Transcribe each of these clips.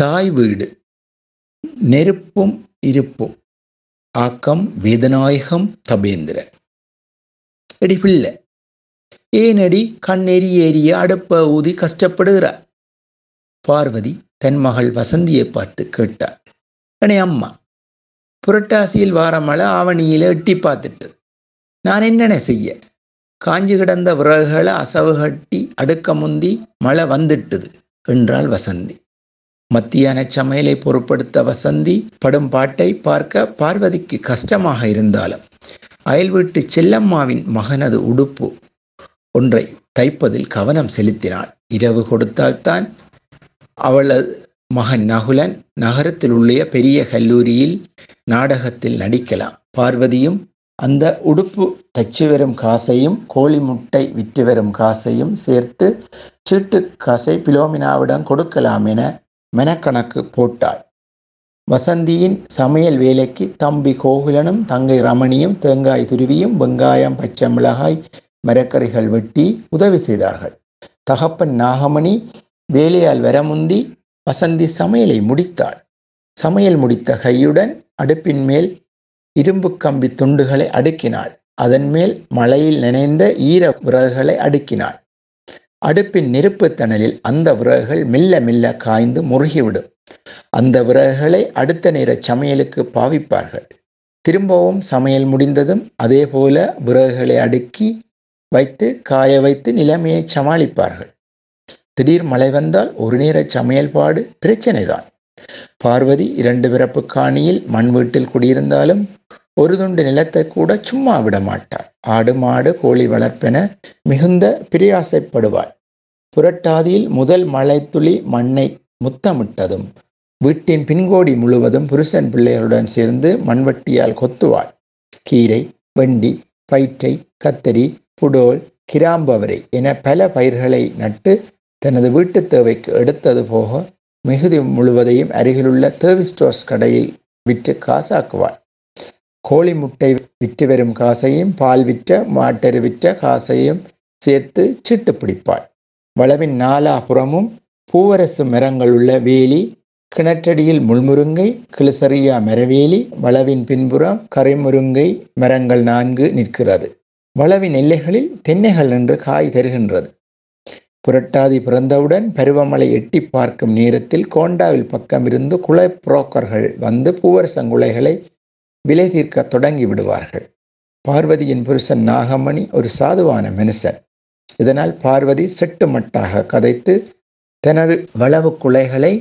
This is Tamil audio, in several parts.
தாய் வீடு. நெருப்பும் இருப்பும். ஆக்கம் வேதநாயகம் தபேந்திரன் எடி பிள்ளை. ஏனடி கண்ணெறி ஏறிய அடுப்ப ஊதி கஷ்டப்படுகிறார். பார்வதி தன் மகள் வசந்தியை பார்த்து கேட்டார் அனே அம்மா புரட்டாசியில் வார மழை எட்டி பார்த்துட்டு. நான் என்னென்ன செய்ய? காஞ்சி கிடந்த விறகுகளை அசவு கட்டி அடுக்க முந்தி மழை வந்துட்டுது என்றாள் வசந்தி. மத்தியான சமையலை பொருட்படுத்த வசந்தி படும் பாட்டை பார்க்க பார்வதிக்கு கஷ்டமாக இருந்தாலும் அயல் வீட்டு செல்லம்மாவின் மகனது உடுப்பு ஒன்றை தைப்பதில் கவனம் செலுத்தினாள். இரவு கொடுத்தால்தான் அவளது மகன் நகுலன் நகரத்தில் உள்ள பெரிய கல்லூரியில் நாடகத்தில் நடிக்கலாம். பார்வதியும் அந்த உடுப்பு தச்சு வரும் காசையும் கோழி முட்டை விற்று வரும் காசையும் சேர்த்து சீட்டு காசை பிலோமினாவிடம் கொடுக்கலாம் என மெனக்கணக்கு போட்டாள். வசந்தியின் சமையல் வேலைக்கு தம்பி கோகுலனும் தங்கை ரமணியும் தேங்காய் துருவியும் வெங்காயம் பச்சை மிளகாய் மரக்கறிகள் வெட்டி உதவி செய்தார்கள். தகப்பன் நாகமணி வேலையால் வரமுந்தி வசந்தி சமையலை முடித்தாள். சமையல் முடித்த கையுடன் அடுப்பின் மேல் இரும்பு கம்பி துண்டுகளை அடுக்கினாள். அதன் மேல் மழையில் நினைந்த ஈர விறகுகளை அடுக்கினாள். அடுப்பின் நெருப்பு தணலில் அந்த விறகுகள் மெல்ல மெல்ல காய்ந்து முருகிவிடும். அந்த விறகுகளை அடுத்த நேர சமையலுக்கு பாவிப்பார்கள். திரும்பவும் சமையல் முடிந்ததும் அதே போல விறகுகளை அடுக்கி வைத்து காய வைத்து நிலைமையை சமாளிப்பார்கள். திடீர் மழை வந்தால் ஒரு நேர சமையல்பாடு பிரச்சனைதான். பார்வதி இரண்டு பிறப்பு காணியில் மண் வீட்டில் குடியிருந்தாலும் ஒரு துண்டு நிலத்தை கூட சும்மா விட மாட்டாள் ஆடு மாடு கோழி வளர்ப்பென மிகுந்த பிரியாசைப்படுவாள். புரட்டாதியில் முதல் மழைத்துளி மண்ணை முத்தமிட்டதும் வீட்டின் பின்கோடி முழுவதும் புருஷன் பிள்ளைகளுடன் சேர்ந்து மண்வெட்டியால் கொத்துவாள். கீரை வெண்டி பயிற்றை கத்தரி புடோல் கிராம்பவரை என பல பயிர்களை நட்டு தனது வீட்டு தேவைக்கு எடுத்தது போக மிகுதி முழுவதையும் அருகிலுள்ள தேவி ஸ்டோர்ஸ் கடையில் விற்று காசாக்குவாள். கோழி முட்டை விற்று வரும் காசையும் பால் விற்ற மாட்டரு விற்ற காசையும் சேர்த்து சிட்டு பிடிப்பாள். வளவின் நாலாபுறமும் பூவரசு மரங்கள் உள்ள வேலி கிணற்றடியில் முள்முருங்கை கிளிசரியா மரவேலி வளவின் பின்புறம் கரைமுருங்கை மரங்கள் நான்கு நிற்கிறது. வளவின் எல்லைகளில் தென்னைகள் என்று காய் தருகின்றது. புரட்டாதி பிறந்தவுடன் பருவமழை எட்டி பார்க்கும் நேரத்தில் கோண்டாவில் பக்கமிருந்து குலை புரோக்கர்கள் வந்து பூவரசங்குலைகளை விலை தீர்க்க தொடங்கி விடுவார்கள். பார்வதியின் புருஷன் நாகமணி ஒரு சாதுவான மனுஷன். இதனால் பார்வதி செட்டுமட்டாக கதைத்து தனது வளவு குலைகளை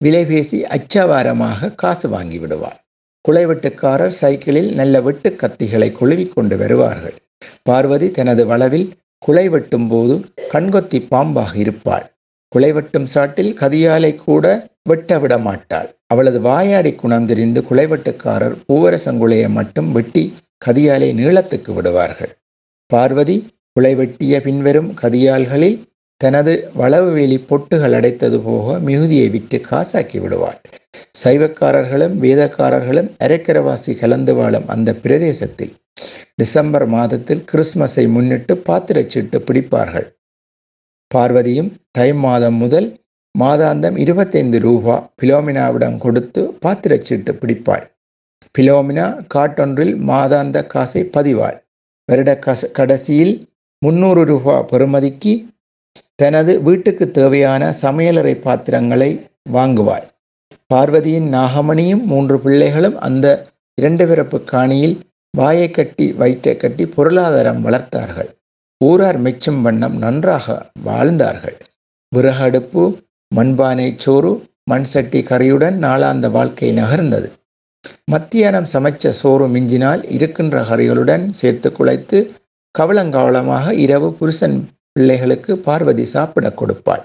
விலை பேசி அச்சவாரமாக காசு வாங்கி விடுவார் குலை வெட்டுக்காரர் சைக்கிளில் நல்ல வெட்டு கத்திகளை கொழுவிக்கொண்டு வருவார்கள். பார்வதி தனது வளவில் குலை வெட்டும் போது கண்கொத்தி பாம்பாக இருப்பாள். குலை வெட்டும் சாட்டில் கதியாலை கூட வெட்ட விட மாட்டாள் அவளது வாயாடி குணம் தெரிந்து குலைவெட்டுக்காரர் பூவரசங்குலையை மட்டும் வெட்டி கதியாலை நீளத்துக்கு விடுவார்கள். பார்வதி குலை வெட்டிய பின்வரும் கதியால்களில் தனது வளவு வேலி பொட்டுகள் அடைத்தது போக மிகுதியை விட்டு காசாக்கி விடுவாள். சைவக்காரர்களும் வேதக்காரர்களும் அரைக்கரவாசி கலந்து வாழும் அந்த பிரதேசத்தில் டிசம்பர் மாதத்தில் கிறிஸ்மஸை முன்னிட்டு பாத்திரச்சீட்டு பிடிப்பார்கள். பார்வதியும் தை மாதம் முதல் மாதாந்தம் இருபத்தைந்து ரூபா பிலோமினாவிடம் கொடுத்து பாத்திரச்சீட்டு பிடிப்பாள். பிலோமினா காட்டொன்றில் மாதாந்த காசை பதிவாள். வருட கச கடைசியில் முன்னூறு ரூபா பெறுமதிக்கு தனது வீட்டுக்கு தேவையான சமையலறை பாத்திரங்களை வாங்குவாள். பார்வதியின் நாகமணியும் மூன்று பிள்ளைகளும் அந்த இரண்டு பிறப்பு காணியில் வாயை கட்டி வயிற்றை கட்டி பொருளாதாரம் வளர்த்தார்கள். ஊரார் மிச்சம் வண்ணம் நன்றாக வாழ்ந்தார்கள். விறகடுப்பு மண்பானை சோறு மண் சட்டி கறியுடன் நாளாந்த வாழ்க்கை நகர்ந்தது. மத்தியானம் சமைச்ச சோறு மிஞ்சினால் இருக்கின்ற கறிகளுடன் சேர்த்து குழைத்து கவலங்கவலமாக இரவு புருஷன் பிள்ளைகளுக்கு பார்வதி சாப்பிட கொடுப்பாள்.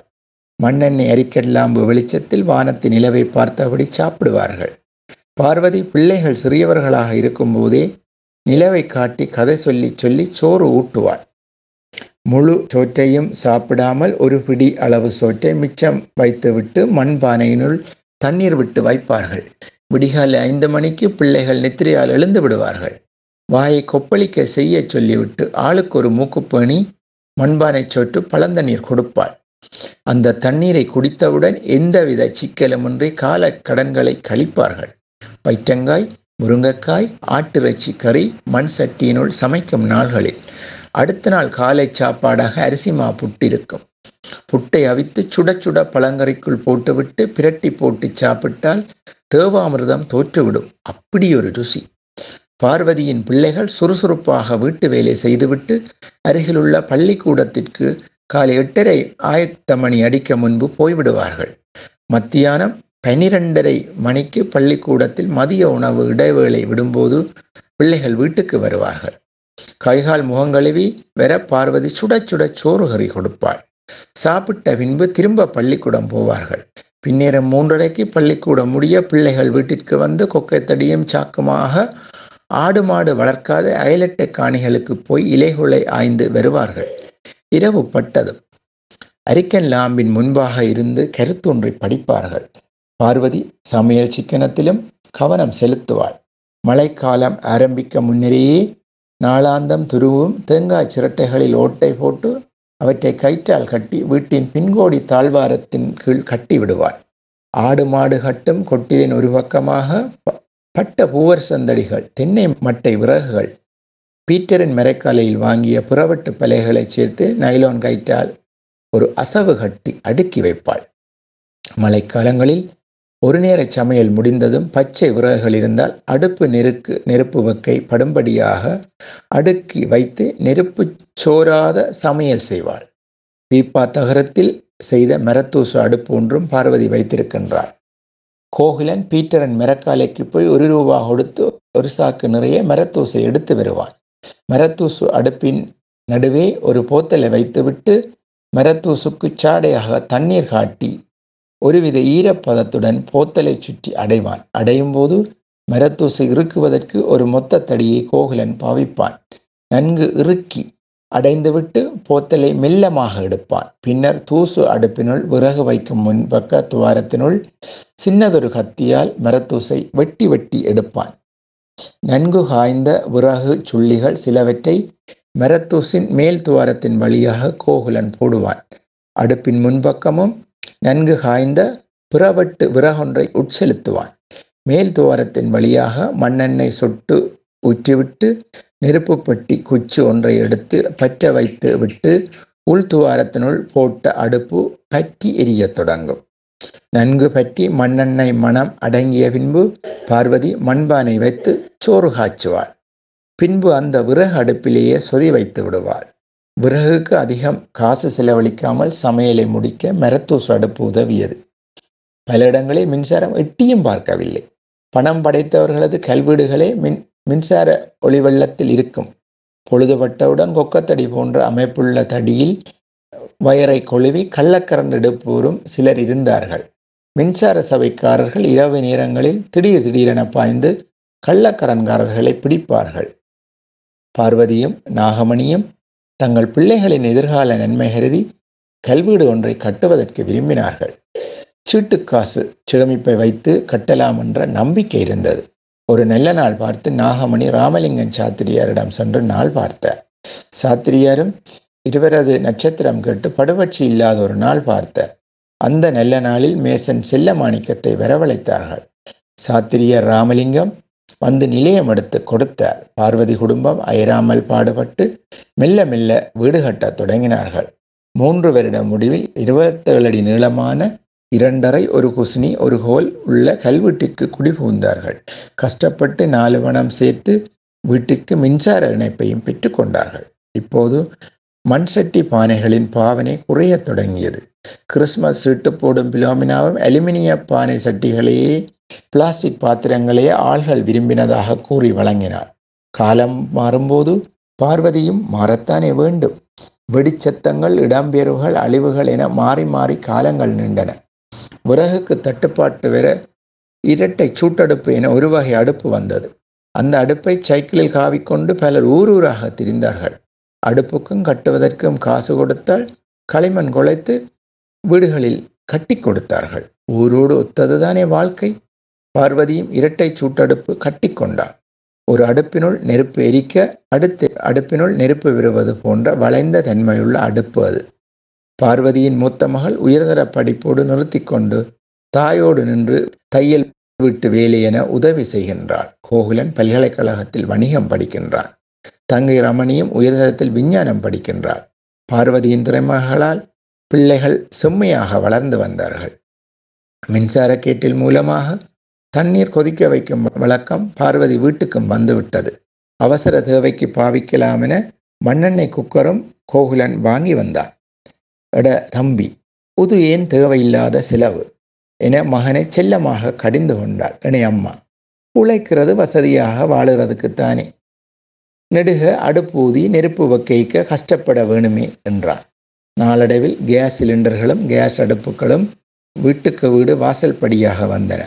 மண்ணெண்ணெய் அரிக்கல்லாம்பு வெளிச்சத்தில் வானத்தின் நிலவை பார்த்தபடி சாப்பிடுவார்கள். பார்வதி பிள்ளைகள் சிறியவர்களாக இருக்கும்போதே நிலவை காட்டி கதை சொல்லி சொல்லி சோறு ஊட்டுவாள். முழு சோற்றையும் சாப்பிடாமல் ஒரு பிடி அளவு சோற்றை மிச்சம் வைத்துவிட்டு மண்பானையினுள் தண்ணீர் விட்டு வைப்பார்கள். விடிகாலை ஐந்து மணிக்கு பிள்ளைகள் நித்திரையால் எழுந்து விடுவார்கள். வாயை கொப்பளிக்க செய்ய சொல்லிவிட்டு ஆளுக்கு ஒரு மூக்குப்பேணி மண்பானை சோற்று பழந்தண்ணீர் கொடுப்பாள். அந்த தண்ணீரை குடித்தவுடன் எந்தவித சிக்கலுமின்றி கால கடன்களை கழிப்பார்கள். பைற்றங்காய் முருங்கைக்காய் ஆட்டிறைச்சி கறி மண் சட்டியினுள் சமைக்கும் நாள்களில் அடுத்த நாள் காலை சாப்பாடாக அரிசி மா புட்டிருக்கும். புட்டை அவித்து சுட சுட பழங்கறிக்குள் போட்டுவிட்டு பிரட்டி போட்டு சாப்பிட்டால் தேவாமிர்தம் தோற்றுவிடும். அப்படி ஒரு ருசி. பார்வதியின் பிள்ளைகள் சுறுசுறுப்பாக வீட்டு வேலை செய்துவிட்டு அருகிலுள்ள பள்ளிக்கூடத்திற்கு காலை எட்டரை ஆயத்த மணி அடிக்க முன்பு போய்விடுவார்கள். மத்தியானம் பனிரெண்டரை மணிக்கு பள்ளிக்கூடத்தில் மதிய உணவு இடைவேளை விடும்போது பிள்ளைகள் வீட்டுக்கு வருவார்கள். கைகால் முகங்கழுவி வெற பார்வதி சுட சுட சோறு கறி கொடுப்பாள். சாப்பிட்ட பின்பு திரும்ப பள்ளிக்கூடம் போவார்கள். பின்னேரம் மூன்றரைக்கு பள்ளிக்கூடம் முடிய பிள்ளைகள் வீட்டிற்கு வந்து கொக்கைத்தடியும் சாக்குமாக ஆடு மாடு வளர்க்காத அயலட்டை காணிகளுக்கு போய் இலைகுலை ஆய்ந்து வருவார்கள். இரவு பட்டதும் அரிக்கன் லாம்பின் முன்பாக இருந்து கருத்தொன்றை படிப்பார்கள். பார்வதி சமையல் சிக்கனத்திலும் கவனம் செலுத்துவாள். மழைக்காலம் ஆரம்பிக்க முன்னரேயே நாளாந்தம் துருவும் தேங்காய் சிரட்டைகளில் ஓட்டை போட்டு அவற்றை கயிற்றால் கட்டி வீட்டின் பின்கோடி தாழ்வாரத்தின் கீழ் கட்டி விடுவாள். ஆடு மாடு கட்டும் கொட்டிலின் ஒரு பக்கமாக பட்ட பூவர் சந்தடிகள் தென்னை மட்டை விறகுகள் பீட்டரின் மரைக்காலையில் வாங்கிய புறவட்டு பலைகளை சேர்த்து நைலோன் கயிற்றால் ஒரு அசவு கட்டி அடுக்கி வைப்பாள். மழைக்காலங்களில் ஒரு நேர சமையல் முடிந்ததும் பச்சை விறகுகள் இருந்தால் அடுப்பு நெருக்கு நெருப்பு வக்கை படும்படியாக அடுக்கி வைத்து நெருப்பு சோராத சமையல் செய்வாள். பீப்பா தகரத்தில் செய்த மரத்தூசு அடுப்பு ஒன்றும் பார்வதி வைத்திருக்கின்றார் கோகுலன் பீட்டரன் மரக்காலைக்கு போய் ஒரு ரூபா கொடுத்து ஒரு சாக்கு நிறைய மரத்தூசை எடுத்து வருவான். மரத்தூசு அடுப்பின் நடுவே ஒரு போத்தலை வைத்துவிட்டு மரத்தூசுக்கு சாடையாக தண்ணீர் காட்டி ஒருவித ஈரப்பதத்துடன் போத்தலை சுற்றி அடைவான். அடையும் போது மரத்தூசை இறுக்குவதற்கு ஒரு மொத்த தடியை கோகுலன் பாவிப்பான். நன்கு இறுக்கி அடைந்துவிட்டு போத்தலை மெல்லமாக எடுப்பான். பின்னர் தூசு அடுப்பினுள் விறகு வைக்கும் முன்பக்க துவாரத்தினுள் சின்னதொரு கத்தியால் மரத்தூசை வெட்டி வெட்டி எடுப்பான். நன்கு காய்ந்த விறகு சுள்ளிகள் சிலவற்றை மரத்தூசின் மேல் துவாரத்தின் வழியாக கோகுலன் போடுவான். அடுப்பின் முன்பக்கமும் நன்கு காய்ந்த பிறவட்டு விறகொன்றை உட்செலுத்துவான். மேல் துவாரத்தின் வழியாக மண்ணெண்ணெய் சொட்டு ஊற்றிவிட்டு நெருப்பு பெட்டி குச்சி ஒன்றை எடுத்து பற்ற வைத்து விட்டு உள் துவாரத்தினுள் போட்ட அடுப்பு பற்றி எரியத் தொடங்கும். நன்கு பற்றி மண்ணெண்ணெய் மனம் அடங்கிய பின்பு பார்வதி மண்பானை வைத்து சோறு காய்ச்சுவாள். பின்பு அந்த விறகு அடுப்பிலேயே சொதி வைத்து விடுவாள். விறகுக்கு அதிகம் காசு செலவழிக்காமல் சமையலை முடிக்க மரத்தூசு அடுப்பு உதவியது. பல இடங்களில் மின்சாரம் எட்டியும் பார்க்கவில்லை. பணம் படைத்தவர்களது கல்வீடுகளே மின் மின்சார ஒளிவெள்ளத்தில் இருக்கும். பொழுதுபட்டவுடன் கொக்கத்தடி போன்ற அமைப்புள்ள தடியில் வயரை கொழுவி கள்ளக்கரண்டு எடுப்போரும் சிலர் இருந்தார்கள். மின்சார சபைக்காரர்கள் இரவு நேரங்களில் திடீர் திடீரென பாய்ந்து கள்ளக்கரன்காரர்களை பிடிப்பார்கள். பார்வதியும் நாகமணியும் தங்கள் பிள்ளைகளின் எதிர்கால நன்மை கருதி கல்வீடு ஒன்றை கட்டுவதற்கு விரும்பினார்கள். சீட்டுக்காசு சேமிப்பை வைத்து கட்டலாம் என்ற நம்பிக்கை இருந்தது. ஒரு நல்ல நாள் பார்த்து நாகமணி ராமலிங்கன் சாத்திரியாரிடம் சென்று நாள் பார்த்தார். சாத்திரியாரும் இருவரது நட்சத்திரம் கேட்டு படுவட்சி இல்லாத ஒரு நாள் பார்த்தார். அந்த நல்ல நாளில் மேசன் செல்ல மாணிக்கத்தை வரவழைத்தார்கள். சாத்திரியார் ராமலிங்கம் வந்து நிலையம் எடுத்து கொடுத்தார் பார்வதி குடும்பம் அயராமல் பாடுபட்டு மெல்ல மெல்ல வீடு கட்டத் தொடங்கினார்கள். மூன்று வருட முடிவில் இருபத்தேழு அடி நீளமான இரண்டரை ஒரு குசினி ஒரு ஹோல் உள்ள கல்வீட்டிற்கு குடிபுகுந்தார்கள். கஷ்டப்பட்டு நாலு பணம் சேர்த்து வீட்டுக்கு மின்சார இணைப்பையும் பெற்றுக்கொண்டார்கள் இப்போது மண் சட்டி பானைகளின் பாவனை குறையத் தொடங்கியது. கிறிஸ்மஸ் சீட்டு போடும் பிலோமினாவும் அலுமினிய பானை சட்டிகளையே பிளாஸ்டிக் பாத்திரங்களையே ஆள்கள் விரும்பினதாக கூறி வழங்கினார். காலம் மாறும்போது பார்வதியும் மாறத்தானே வேண்டும். வெடிச்சத்தங்கள் இடம்பெயர்வுகள் அழிவுகள் என மாறி மாறி காலங்கள் நீண்டன. விறகுக்கு தட்டுப்பாட்டு வர இரட்டை சூட்டடுப்பு என ஒரு வகை அடுப்பு வந்தது. அந்த அடுப்பை சைக்கிளில் காவிக்கொண்டு பலர் ஊர் ஊராக திரிந்தார்கள். அடுப்புக்கும் கட்டுவதற்கும் காசு கொடுத்தால் களிமண் குலைத்து வீடுகளில் கட்டி கொடுத்தார்கள். ஊரோடு ஒத்ததுதானே வாழ்க்கை? பார்வதியும் இரட்டை சூட்டடுப்பு கட்டி கொண்டாள். ஒரு அடுப்பினுள் நெருப்பு எரிக்க அடுத்த அடுப்பினுள் நெருப்பு விடுவது போன்ற வளைந்த தன்மையுள்ள அடுப்பு அது. பார்வதியின் மூத்த மகள் உயர்தர படிப்போடு நிறுத்தி கொண்டு தாயோடு நின்று தையல் வீட்டு வேலை என உதவி செய்கின்றாள். கோகுலன் பல்கலைக்கழகத்தில் வணிகம் படிக்கின்றான். தங்கை ரமணியும் உயர்தரத்தில் விஞ்ஞானம் படிக்கின்றாள். பார்வதியின் திறமைகளால் பிள்ளைகள் செம்மையாக வளர்ந்து வந்தார்கள். மின்சார கேட்டில் மூலமாக தண்ணீர் கொதிக்க வைக்கும் வழக்கம் பார்வதி வீட்டுக்கும் வந்துவிட்டது. அவசர தேவைக்கு பாவிக்கலாம் என மண்ணெண்ணெய் குக்கரும் கோகுலன் வாங்கி வந்தார் எட தம்பி புது ஏன் தேவையில்லாத செலவு என மகனை செல்லமாக கடிந்து கொண்டாள் என அம்மா உழைக்கிறது வசதியாக வாழுறதுக்குத்தானே. நெடுக அடுப்பூதி நெருப்பு வைக்க கஷ்டப்பட வேணுமே என்றான். நாளடைவில் கேஸ் சிலிண்டர்களும் கேஸ் அடுப்புகளும் வீட்டுக்கு வீடு வாசல் படியாக வந்தன.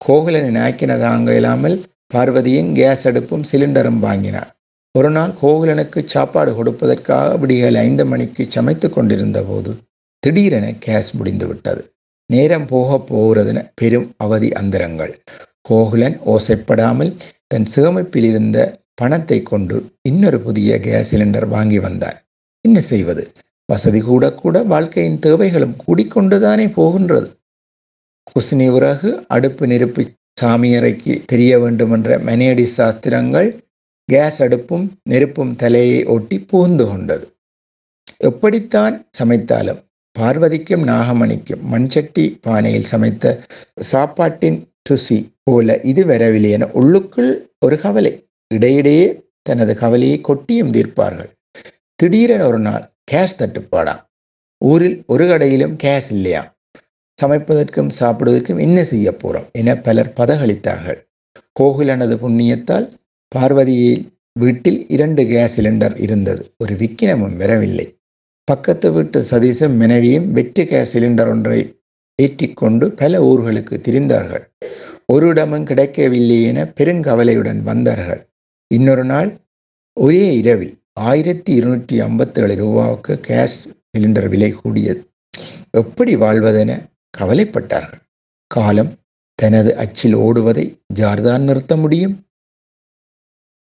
கோகுலனை நாய்க்கினதாங்க இல்லாமல் பார்வதியின் கேஸ் அடுப்பும் சிலிண்டரும் வாங்கினார் ஒரு நாள் கோகுலனுக்கு சாப்பாடு கொடுப்பதற்காக விடிகள் ஐந்து மணிக்கு சமைத்து கொண்டிருந்த போது திடீரென கேஸ் முடிந்து விட்டது. நேரம் போக போகிறதென பெரும் அவதி அந்தரங்கள். கோகுலன் ஓசைப்படாமல் தன் சேமிப்பில் இருந்த பணத்தை கொண்டு இன்னொரு புதிய கேஸ் சிலிண்டர் வாங்கி வந்தார். என்ன செய்வது? வசதி கூட கூட வாழ்க்கையின் தேவைகளும் கூடிக்கொண்டுதானே போகின்றது. குசினி உரகு அடுப்பு நெருப்பு சாமியறைக்கு தெரிய வேண்டுமென்ற மனேடி சாஸ்திரங்கள் கேஸ் அடுப்பும் நெருப்பும் தலையை ஒட்டி புகுந்து கொண்டது. எப்படித்தான் சமைத்தாலும் பார்வதிக்கும் நாகமணிக்கும் மண்சட்டி பானையில் சமைத்த சாப்பாட்டின் ருசி போல இது வரவில்லை என உள்ளுக்குள் ஒரு கவலை. இடையிடையே தனது கவலையை கொட்டியும் தீர்ப்பார்கள். திடீரென ஒரு நாள் கேஷ் தட்டுப்பாடாம். ஊரில் ஒரு கடையிலும் கேஷ் இல்லையா சமைப்பதற்கும் சாப்பிடுவதற்கும் என்ன செய்ய போறோம் என பலர் பதகளித்தார்கள். கோகுலனது புண்ணியத்தால் பார்வதியில் வீட்டில் இரண்டு கேஸ் சிலிண்டர் இருந்தது. ஒரு விக்கினமும் வரவில்லை. பக்கத்து வீட்டு சதீசும் மனைவியும் வெற்றி கேஸ் சிலிண்டர் ஒன்றை ஏற்றிக்கொண்டு பல ஊர்களுக்கு திரிந்தார்கள். ஒரு இடமும் கிடைக்கவில்லை என பெருங்கவலையுடன் வந்தார்கள். இன்னொரு நாள் ஒரே இரவில் ஆயிரத்தி இருநூற்றி ஐம்பத்தேழு ரூபாவுக்கு கேஸ் சிலிண்டர் விலை கூடியது. எப்படி வாழ்வதென கவலைப்பட்டார்கள். காலம் தனது அச்சில் ஓடுவதை ஜார்தான் நிறுத்த முடியும்?